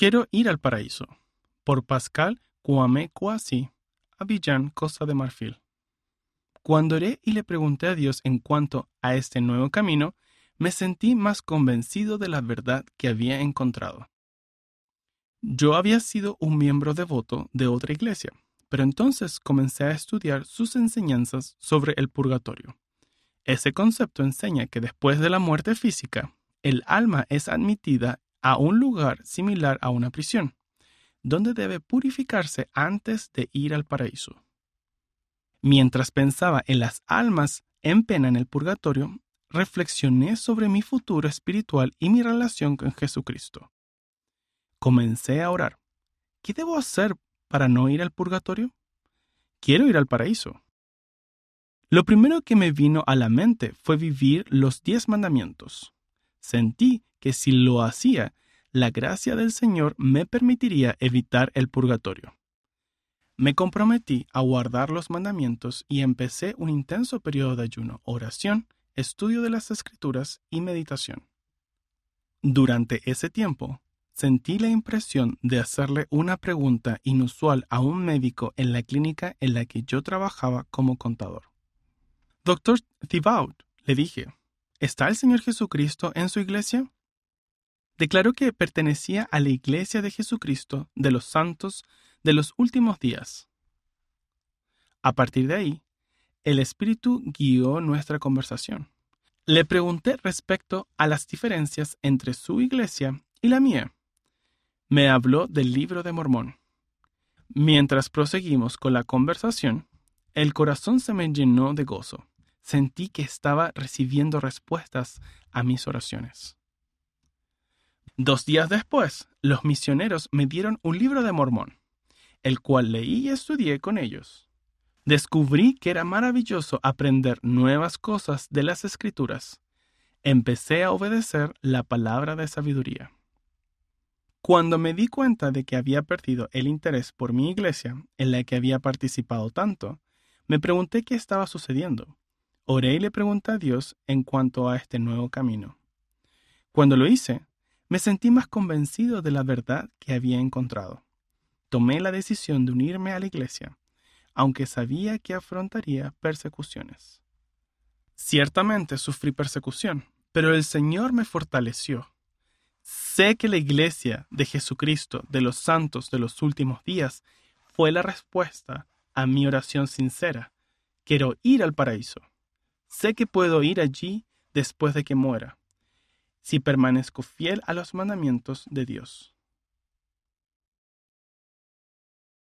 Quiero ir al paraíso. Por Pascal Kwame Kwasi, Abidjan, Costa de Marfil. Cuando oré y le pregunté a Dios en cuanto a este nuevo camino, me sentí más convencido de la verdad que había encontrado. Yo había sido un miembro devoto de otra iglesia, pero entonces comencé a estudiar sus enseñanzas sobre el purgatorio. Ese concepto enseña que después de la muerte física, el alma es admitida a un lugar similar a una prisión, donde debe purificarse antes de ir al paraíso. Mientras pensaba en las almas en pena en el purgatorio, reflexioné sobre mi futuro espiritual y mi relación con Jesucristo. Comencé a orar. ¿Qué debo hacer para no ir al purgatorio? Quiero ir al paraíso. Lo primero que me vino a la mente fue vivir los diez mandamientos. Sentí que si lo hacía, la gracia del Señor me permitiría evitar el purgatorio. Me comprometí a guardar los mandamientos y empecé un intenso periodo de ayuno, oración, estudio de las escrituras y meditación. Durante ese tiempo, sentí la impresión de hacerle una pregunta inusual a un médico en la clínica en la que yo trabajaba como contador. Doctor Thibaut, le dije, ¿está el Señor Jesucristo en su iglesia? Declaró que pertenecía a la iglesia de Jesucristo de los santos de los últimos días. A partir de ahí, el Espíritu guió nuestra conversación. Le pregunté respecto a las diferencias entre su iglesia y la mía. Me habló del libro de Mormón. Mientras proseguimos con la conversación, el corazón se me llenó de gozo. Sentí que estaba recibiendo respuestas a mis oraciones. Dos días después, los misioneros me dieron un libro de Mormón, el cual leí y estudié con ellos. Descubrí que era maravilloso aprender nuevas cosas de las escrituras. Empecé a obedecer la palabra de sabiduría. Cuando me di cuenta de que había perdido el interés por mi iglesia, en la que había participado tanto, me pregunté qué estaba sucediendo. Oré y le pregunté a Dios en cuanto a este nuevo camino. Cuando lo hice, me sentí más convencido de la verdad que había encontrado. Tomé la decisión de unirme a la iglesia, aunque sabía que afrontaría persecuciones. Ciertamente sufrí persecución, pero el Señor me fortaleció. Sé que la iglesia de Jesucristo de los santos de los últimos días fue la respuesta a mi oración sincera. Quiero ir al paraíso. Sé que puedo ir allí después de que muera, si permanezco fiel a los mandamientos de Dios.